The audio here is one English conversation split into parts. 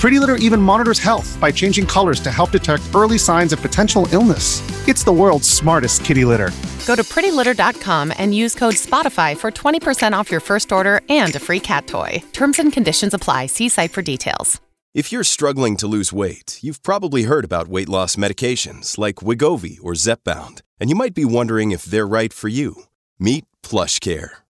Pretty Litter even monitors health by changing colors to help detect early signs of potential illness. It's the world's smartest kitty litter. Go to prettylitter.com and use code SPOTIFY for 20% off your first order and a free cat toy. Terms and conditions apply. See site for details. If you're struggling to lose weight, you've probably heard about weight loss medications like Wegovy or Zepbound, and you might be wondering if they're right for you. Meet PlushCare,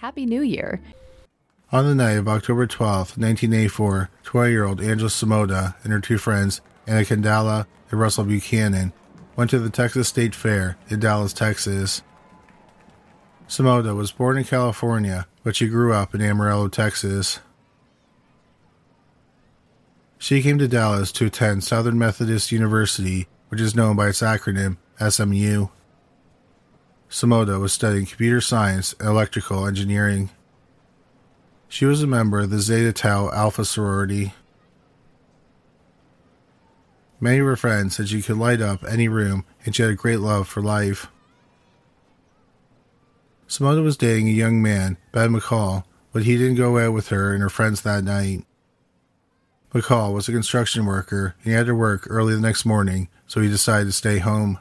Happy New Year. On the night of October 12, 1984, 20 year old Angela Samota and her two friends, Anna Candela and Russell Buchanan, went to the Texas State Fair in Dallas, Texas. Samota was born in California, but she grew up in Amarillo, Texas. She came to Dallas to attend Southern Methodist University, which is known by its acronym SMU. Samota was studying computer science and electrical engineering. She was a member of the Zeta Tau Alpha sorority. Many of her friends said she could light up any room and she had a great love for life. Samota was dating a young man, Ben McCall, but he didn't go out with her and her friends that night. McCall was a construction worker and he had to work early the next morning, so he decided to stay home.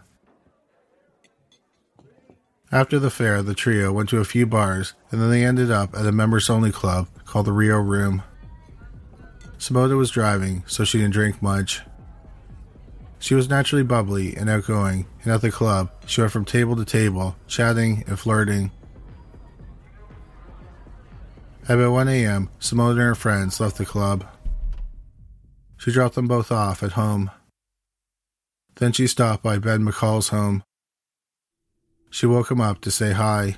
After the fair, the trio went to a few bars and then they ended up at a members only club called the Rio Room. Samota was driving, so she didn't drink much. She was naturally bubbly and outgoing, and at the club, she went from table to table, chatting and flirting. At about 1 a.m., Samota and her friends left the club. She dropped them both off at home. Then she stopped by Ben McCall's home. She woke him up to say hi.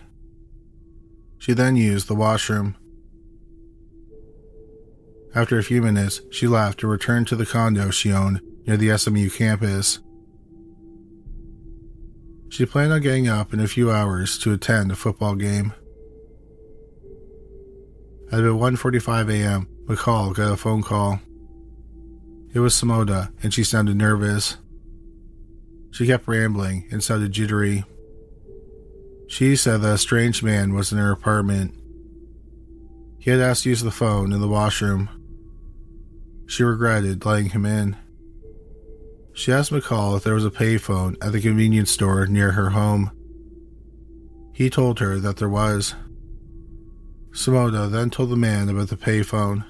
She then used the washroom. After a few minutes, she left to return to the condo she owned near the SMU campus. She planned on getting up in a few hours to attend a football game. At about 1:45 a.m., McCall got a phone call. It was Samota, and she sounded nervous. She kept rambling and sounded jittery. She said that a strange man was in her apartment. He had asked to use the phone in the washroom. She regretted letting him in. She asked McCall if there was a payphone at the convenience store near her home. He told her that there was. Samota then told the man about the payphone.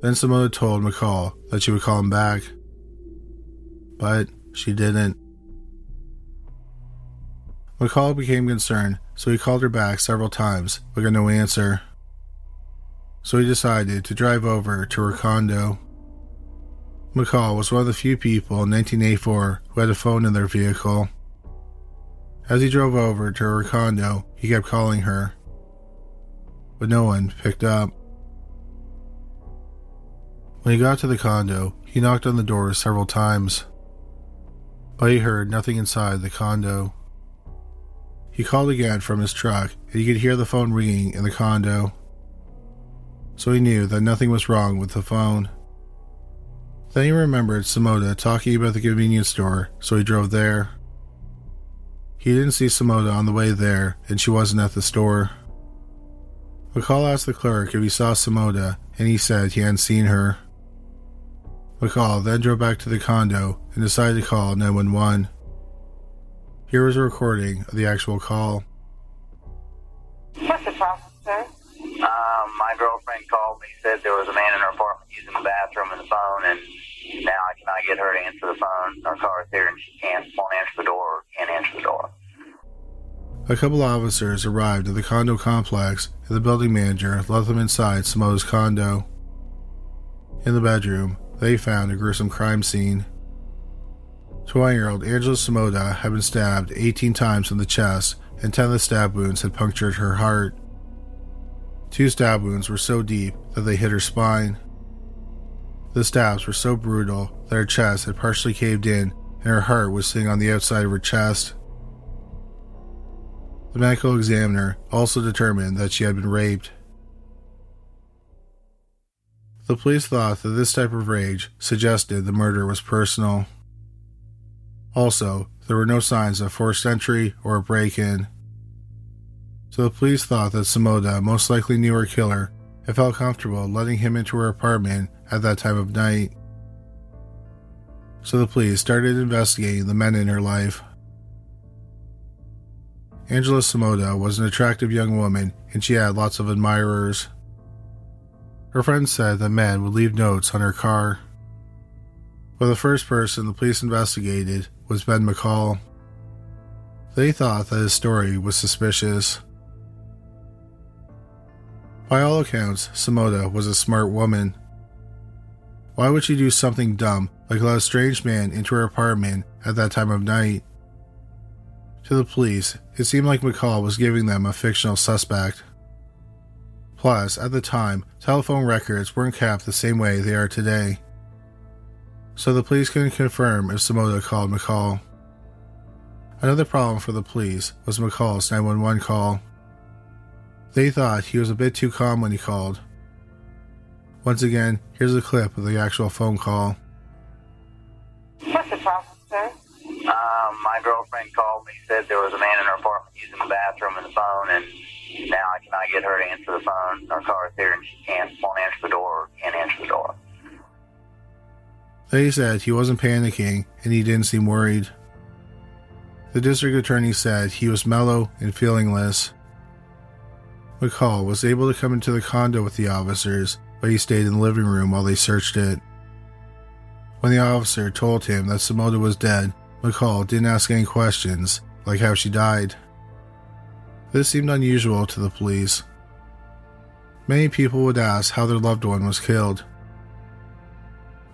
Then Samota told McCall that she would call him back. But she didn't. McCall became concerned, so he called her back several times, but got no answer. So he decided to drive over to her condo. McCall was one of the few people in 1984 who had a phone in their vehicle. As he drove over to her condo, he kept calling her, but no one picked up. When he got to the condo, he knocked on the door several times, but he heard nothing inside the condo. He called again from his truck, and he could hear the phone ringing in the condo, so he knew that nothing was wrong with the phone. Then he remembered Samota talking about the convenience store, so he drove there. He didn't see Samota on the way there, and she wasn't at the store. McCall asked the clerk if he saw Samota, and he said he hadn't seen her. McCall then drove back to the condo and decided to call 911. Here was a recording of the actual call. What's the problem, sir? Um, my girlfriend called me, said there was a man in her apartment using the bathroom and the phone, and now I cannot get her to answer the phone. Our car is here, and she can't, won't answer the door, can't answer the door. A couple officers arrived at the condo complex, and the building manager let them inside Samota's condo. In the bedroom, they found a gruesome crime scene. 20 year old Angela Samota had been stabbed 18 times in the chest, and 10 of the stab wounds had punctured her heart. Two stab wounds were so deep that they hit her spine. The stabs were so brutal that her chest had partially caved in and her heart was sitting on the outside of her chest. The medical examiner also determined that she had been raped. The police thought that this type of rage suggested the murder was personal. Also, there were no signs of forced entry or a break in. So the police thought that Samota most likely knew her killer and felt comfortable letting him into her apartment at that time of night. So the police started investigating the men in her life. Angela Samota was an attractive young woman and she had lots of admirers. Her friends said that men would leave notes on her car. But the first person the police investigated was Ben McCall. They thought that his story was suspicious. By all accounts, Samota was a smart woman. Why would she do something dumb like let a strange man into her apartment at that time of night? To the police, it seemed like McCall was giving them a fictional suspect. Plus, at the time, telephone records weren't kept the same way they are today. So the police couldn't confirm if Samota called McCall. Another problem for the police was McCall's 911 call. They thought he was a bit too calm when he called. Once again, here's a clip of the actual phone call. What's the problem, sir? Um, my girlfriend called me, said there was a man in her apartment using the bathroom and the phone, and now I cannot get her to answer the phone. Our car is here, and she can't, won't answer the door, can't answer the door. They said he wasn't panicking and he didn't seem worried. The district attorney said he was mellow and feelingless. McCall was able to come into the condo with the officers, but he stayed in the living room while they searched it. When the officer told him that Samota was dead, McCall didn't ask any questions, like how she died. This seemed unusual to the police. Many people would ask how their loved one was killed.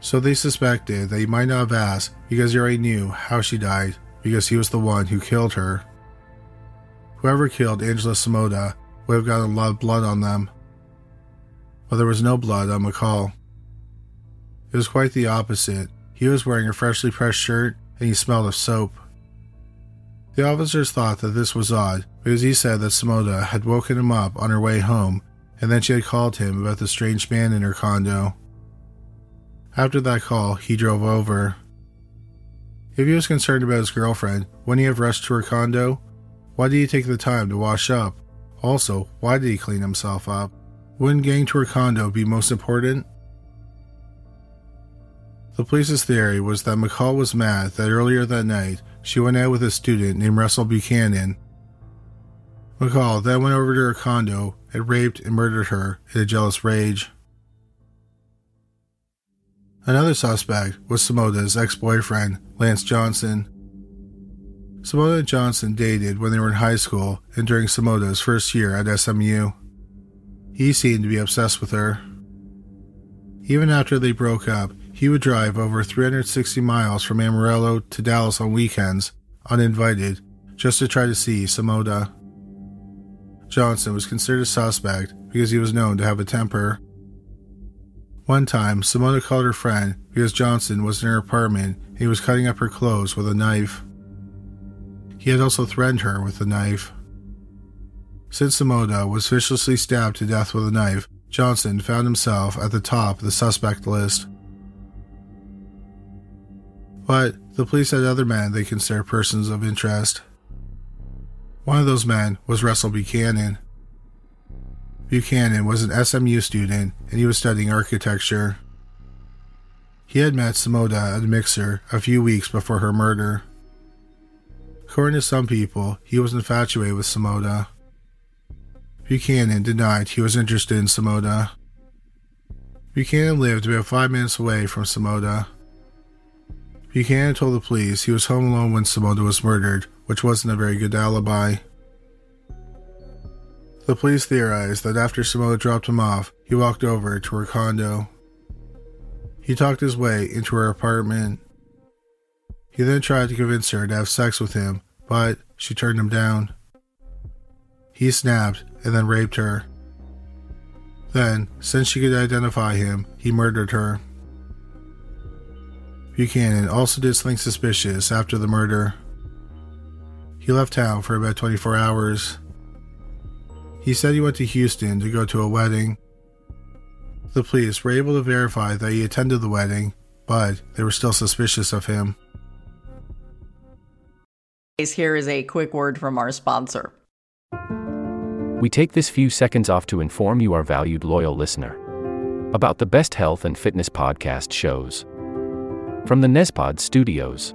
So they suspected that he might not have asked because he already knew how she died because he was the one who killed her. Whoever killed Angela Samota would have gotten a lot of blood on them. But there was no blood on McCall. It was quite the opposite. He was wearing a freshly pressed shirt and he smelled of soap. The officers thought that this was odd because he said that Samota had woken him up on her way home and then she had called him about the strange man in her condo. After that call, he drove over. If he was concerned about his girlfriend, wouldn't he have rushed to her condo? Why did he take the time to wash up? Also, why did he clean himself up? Wouldn't getting to her condo be most important? The police's theory was that McCall was mad that earlier that night she went out with a student named Russell Buchanan. McCall then went over to her condo and raped and murdered her in a jealous rage. Another suspect was Samota's ex boyfriend, Lance Johnson. Samota and Johnson dated when they were in high school and during Samota's first year at SMU. He seemed to be obsessed with her. Even after they broke up, he would drive over 360 miles from Amarillo to Dallas on weekends, uninvited, just to try to see Samota. Johnson was considered a suspect because he was known to have a temper. One time, Samota called her friend because Johnson was in her apartment and he was cutting up her clothes with a knife. He had also threatened her with a knife. Since Samota was viciously stabbed to death with a knife, Johnson found himself at the top of the suspect list. But the police had other men they considered persons of interest. One of those men was Russell Buchanan. Buchanan was an SMU student and he was studying architecture. He had met Samota at a mixer a few weeks before her murder. According to some people, he was infatuated with Samota. Buchanan denied he was interested in Samota. Buchanan lived about five minutes away from Samota. Buchanan told the police he was home alone when Samota was murdered, which wasn't a very good alibi. The police theorized that after Samota dropped him off, he walked over to her condo. He talked his way into her apartment. He then tried to convince her to have sex with him, but she turned him down. He snapped and then raped her. Then, since she could identify him, he murdered her. Buchanan also did something suspicious after the murder. He left town for about 24 hours. He said he went to Houston to go to a wedding. The police were able to verify that he attended the wedding, but they were still suspicious of him. Here is a quick word from our sponsor. We take this few seconds off to inform you, our valued loyal listener, about the best health and fitness podcast shows from the Nezpod studios.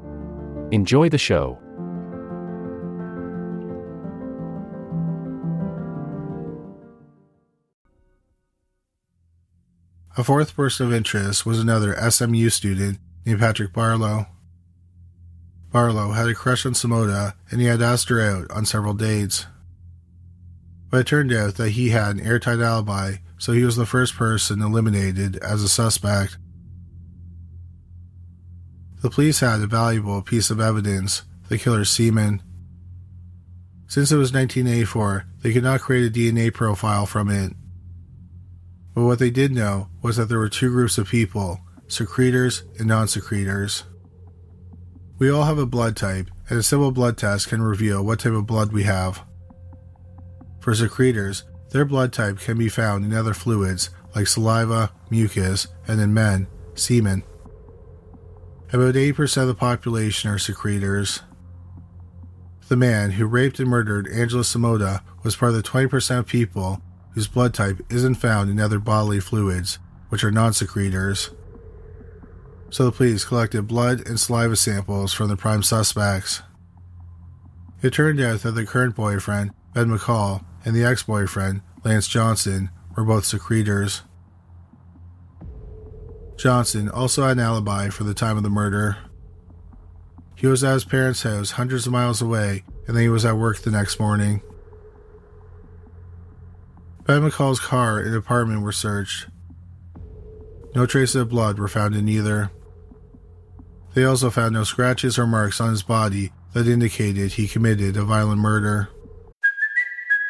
Enjoy the show. A fourth person of interest was another SMU student named Patrick Barlow. Barlow had a crush on Samota and he had asked her out on several dates. But it turned out that he had an airtight alibi, so he was the first person eliminated as a suspect. The police had a valuable piece of evidence the killer's semen. Since it was 1984, they could not create a DNA profile from it. But what they did know was that there were two groups of people secretors and non secretors. We all have a blood type, and a simple blood test can reveal what type of blood we have. For secretors, their blood type can be found in other fluids like saliva, mucus, and in men, semen. About 80% of the population are secretors. The man who raped and murdered Angela Samota was part of the 20% of people whose blood type isn't found in other bodily fluids, which are non secretors. So the police collected blood and saliva samples from the prime suspects. It turned out that the current boyfriend, Ben McCall, and the ex boyfriend, Lance Johnson, were both secretors. Johnson also had an alibi for the time of the murder. He was at his parents' house hundreds of miles away, and then he was at work the next morning. Ben McCall's car and apartment were searched. No traces of blood were found in either. They also found no scratches or marks on his body that indicated he committed a violent murder.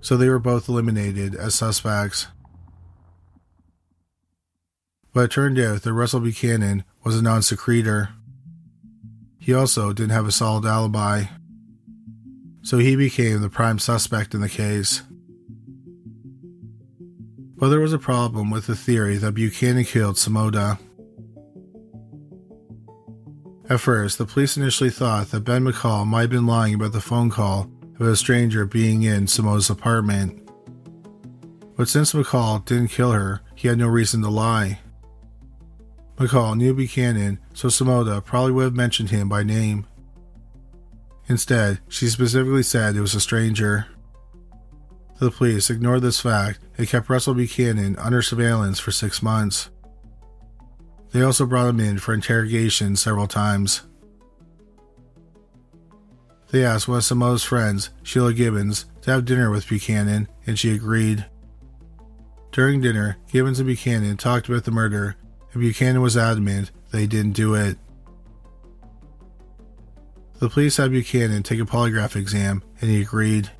So they were both eliminated as suspects. But it turned out that Russell Buchanan was a non secretor. He also didn't have a solid alibi, so he became the prime suspect in the case. But there was a problem with the theory that Buchanan killed Samota. At first, the police initially thought that Ben McCall might have been lying about the phone call of a stranger being in Samota's apartment. But since McCall didn't kill her, he had no reason to lie. McCall knew Buchanan, so Samota probably would have mentioned him by name. Instead, she specifically said it was a stranger. The police ignored this fact and kept Russell Buchanan under surveillance for six months. They also brought him in for interrogation several times. They asked one of Samota's friends, Sheila Gibbons, to have dinner with Buchanan, and she agreed. During dinner, Gibbons and Buchanan talked about the murder, and Buchanan was adamant they didn't do it. The police had Buchanan take a polygraph exam, and he agreed.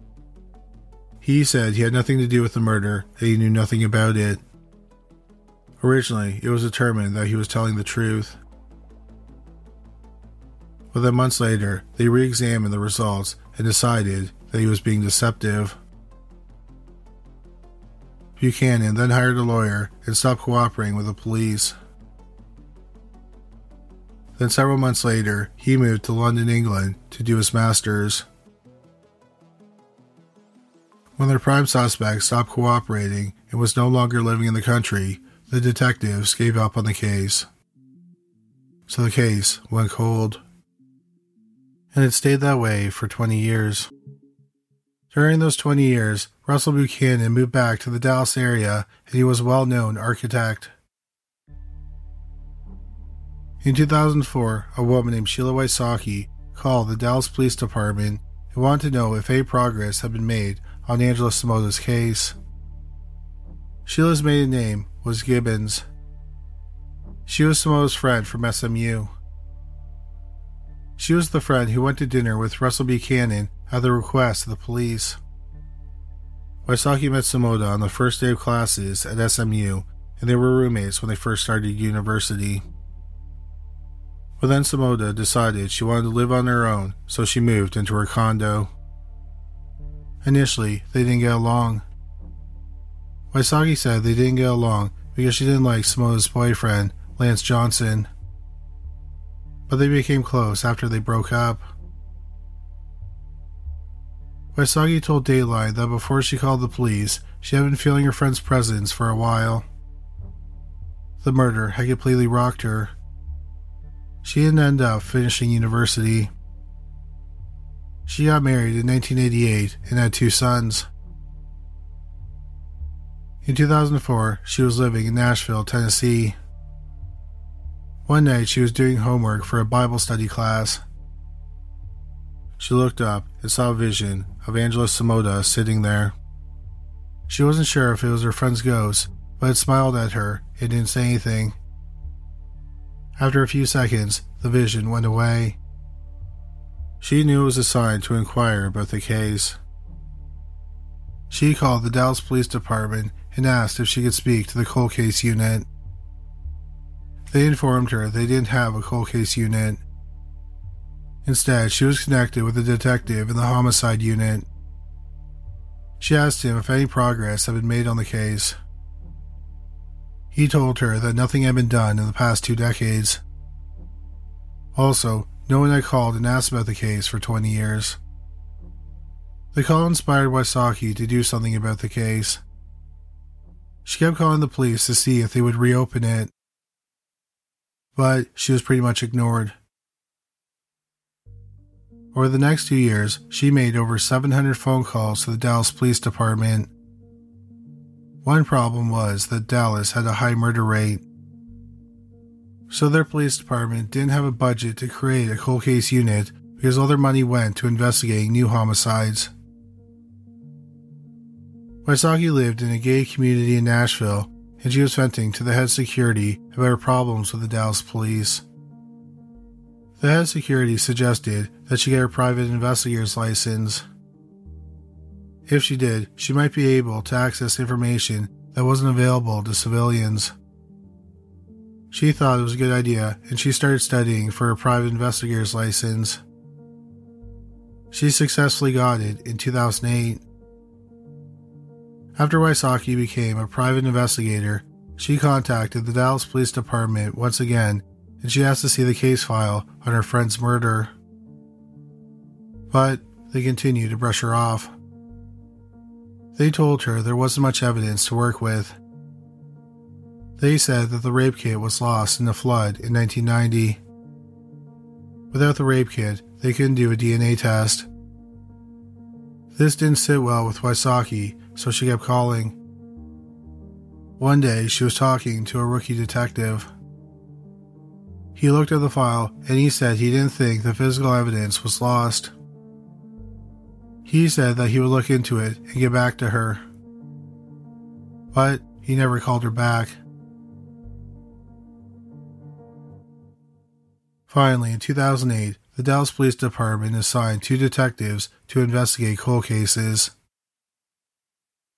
He said he had nothing to do with the murder, and he knew nothing about it. Originally, it was determined that he was telling the truth. But then months later, they re examined the results and decided that he was being deceptive. Buchanan then hired a lawyer and stopped cooperating with the police. Then, several months later, he moved to London, England to do his master's. When their prime suspect stopped cooperating and was no longer living in the country, the detectives gave up on the case. So the case went cold. And it stayed that way for 20 years. During those 20 years, Russell Buchanan moved back to the Dallas area and he was a well known architect. In 2004, a woman named Sheila Wysocki called the Dallas Police Department and wanted to know if any progress had been made on Angela Samota's case. Sheila's maiden name was Gibbons. She was Samota's friend from SMU. She was the friend who went to dinner with Russell Buchanan at the request of the police. Wysocki met Samota on the first day of classes at SMU, and they were roommates when they first started university. But then Samota decided she wanted to live on her own, so she moved into her condo. Initially, they didn't get along. Wysocki said they didn't get along because she didn't like Samota's boyfriend, Lance Johnson. But they became close after they broke up. Wysocki told Dateline that before she called the police, she had been feeling her friend's presence for a while. The murder had completely rocked her. She didn't end up finishing university. She got married in 1988 and had two sons. In 2004, she was living in Nashville, Tennessee. One night, she was doing homework for a Bible study class. She looked up and saw a vision of Angela Samota sitting there. She wasn't sure if it was her friend's ghost, but it smiled at her and didn't say anything. After a few seconds, the vision went away. She knew it was a sign to inquire about the case. She called the Dallas Police Department and asked if she could speak to the cold case unit. They informed her they didn't have a cold case unit. Instead, she was connected with a detective in the homicide unit. She asked him if any progress had been made on the case. He told her that nothing had been done in the past two decades. Also, no one had called and asked about the case for 20 years. The call inspired Wysocki to do something about the case. She kept calling the police to see if they would reopen it, but she was pretty much ignored. Over the next two years, she made over 700 phone calls to the Dallas Police Department. One problem was that Dallas had a high murder rate. So their police department didn't have a budget to create a cold case unit because all their money went to investigating new homicides. Wysocki lived in a gay community in Nashville, and she was venting to the head security about her problems with the Dallas police. The head security suggested that she get her private investigator's license. If she did, she might be able to access information that wasn't available to civilians. She thought it was a good idea and she started studying for her private investigator's license. She successfully got it in 2008. After Wysocki became a private investigator, she contacted the Dallas Police Department once again and she asked to see the case file on her friend's murder. But they continued to brush her off. They told her there wasn't much evidence to work with. They said that the rape kit was lost in a flood in 1990. Without the rape kit, they couldn't do a DNA test. This didn't sit well with Wysocki, so she kept calling. One day, she was talking to a rookie detective. He looked at the file and he said he didn't think the physical evidence was lost. He said that he would look into it and get back to her. But he never called her back. Finally, in 2008, the Dallas Police Department assigned two detectives to investigate cold cases.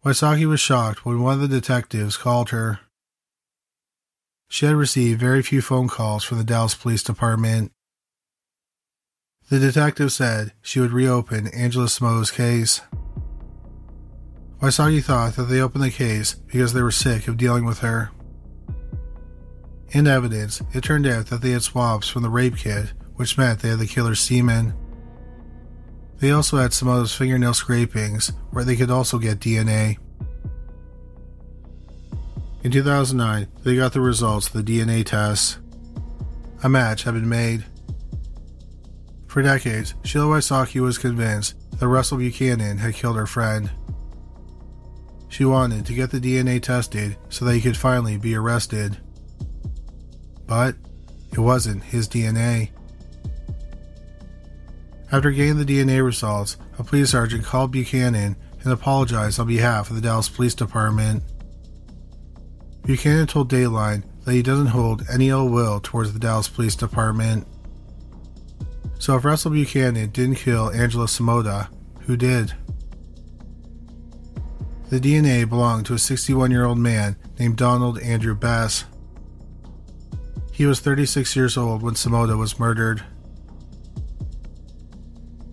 Wysocki was shocked when one of the detectives called her. She had received very few phone calls from the Dallas Police Department. The detective said she would reopen Angela Samota's case. Wysocki thought that they opened the case because they were sick of dealing with her. In evidence, it turned out that they had swabs from the rape kit, which meant they had the killer's semen. They also had Samota's fingernail scrapings, where they could also get DNA. In 2009, they got the results of the DNA tests. A match had been made. For decades, Sheila Wysocki was convinced that Russell Buchanan had killed her friend. She wanted to get the DNA tested so that he could finally be arrested. But it wasn't his DNA. After getting the DNA results, a police sergeant called Buchanan and apologized on behalf of the Dallas Police Department. Buchanan told Dateline that he doesn't hold any ill will towards the Dallas Police Department. So if Russell Buchanan didn't kill Angela Samota, who did? The DNA belonged to a 61 year old man named Donald Andrew Bess. He was 36 years old when Samota was murdered.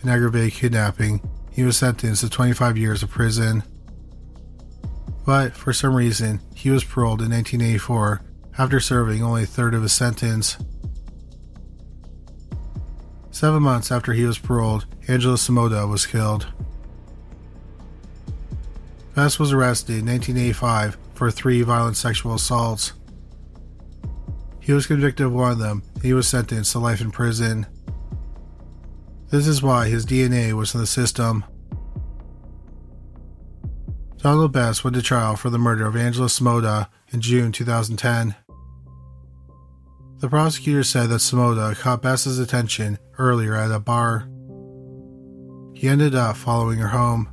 and aggravated kidnapping. He was sentenced to 25 years of prison. But for some reason, he was paroled in 1984 after serving only a third of his sentence. Seven months after he was paroled, Angelo Samota was killed. Bess was arrested in 1985 for three violent sexual assaults. He was convicted of one of them, and he was sentenced to life in prison. This is why his DNA was in the system. Donald Bess went to trial for the murder of Angela Samota in June 2010. The prosecutor said that Samota caught Bess's attention earlier at a bar. He ended up following her home.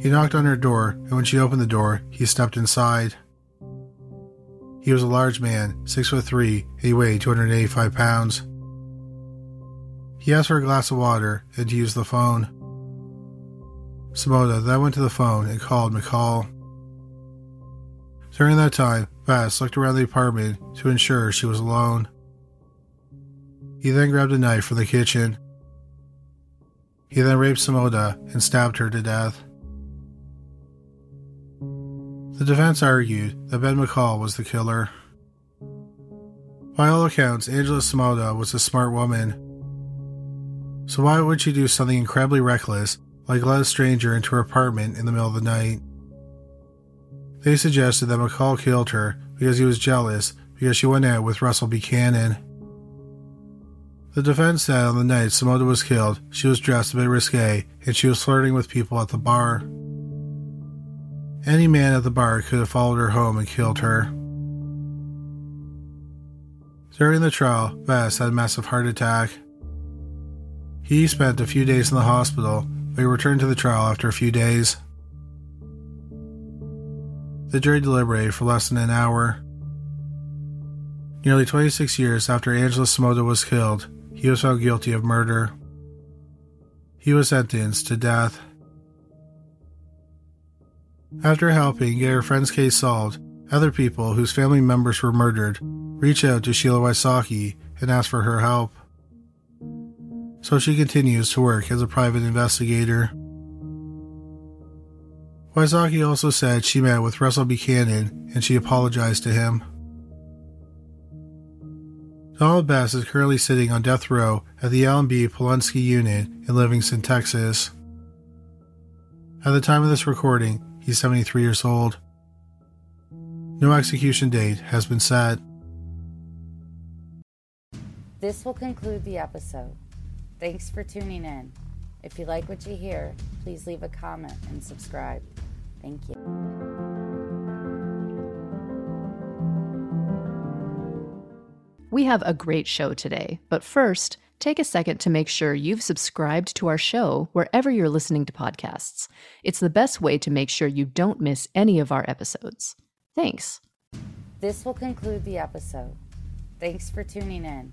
He knocked on her door, and when she opened the door, he stepped inside. He was a large man, six foot three, and he weighed 285 pounds. He asked for a glass of water and to use the phone. Samota then went to the phone and called McCall. During that time, Bess looked around the apartment to ensure she was alone. He then grabbed a knife from the kitchen. He then raped Samota and stabbed her to death. The defense argued that Ben McCall was the killer. By all accounts, Angela Samota was a smart woman. So why would she do something incredibly reckless, like let a stranger into her apartment in the middle of the night? They suggested that McCall killed her because he was jealous because she went out with Russell Buchanan. The defense said on the night Samota was killed, she was dressed a bit risque and she was flirting with people at the bar. Any man at the bar could have followed her home and killed her. During the trial, Bess had a massive heart attack. He spent a few days in the hospital, but he returned to the trial after a few days. The jury deliberated for less than an hour. Nearly 26 years after Angela Samota was killed, he was found guilty of murder. He was sentenced to death. After helping get her friend's case solved, other people whose family members were murdered reach out to Sheila Wysocki and ask for her help. So she continues to work as a private investigator. Wysocki also said she met with Russell Buchanan and she apologized to him. Donald Bess is currently sitting on death row at the Alan B. Polunsky Unit in Livingston, Texas. At the time of this recording, he's 73 years old. No execution date has been set. This will conclude the episode. Thanks for tuning in. If you like what you hear, please leave a comment and subscribe. Thank you. We have a great show today, but first, take a second to make sure you've subscribed to our show wherever you're listening to podcasts. It's the best way to make sure you don't miss any of our episodes. Thanks. This will conclude the episode. Thanks for tuning in.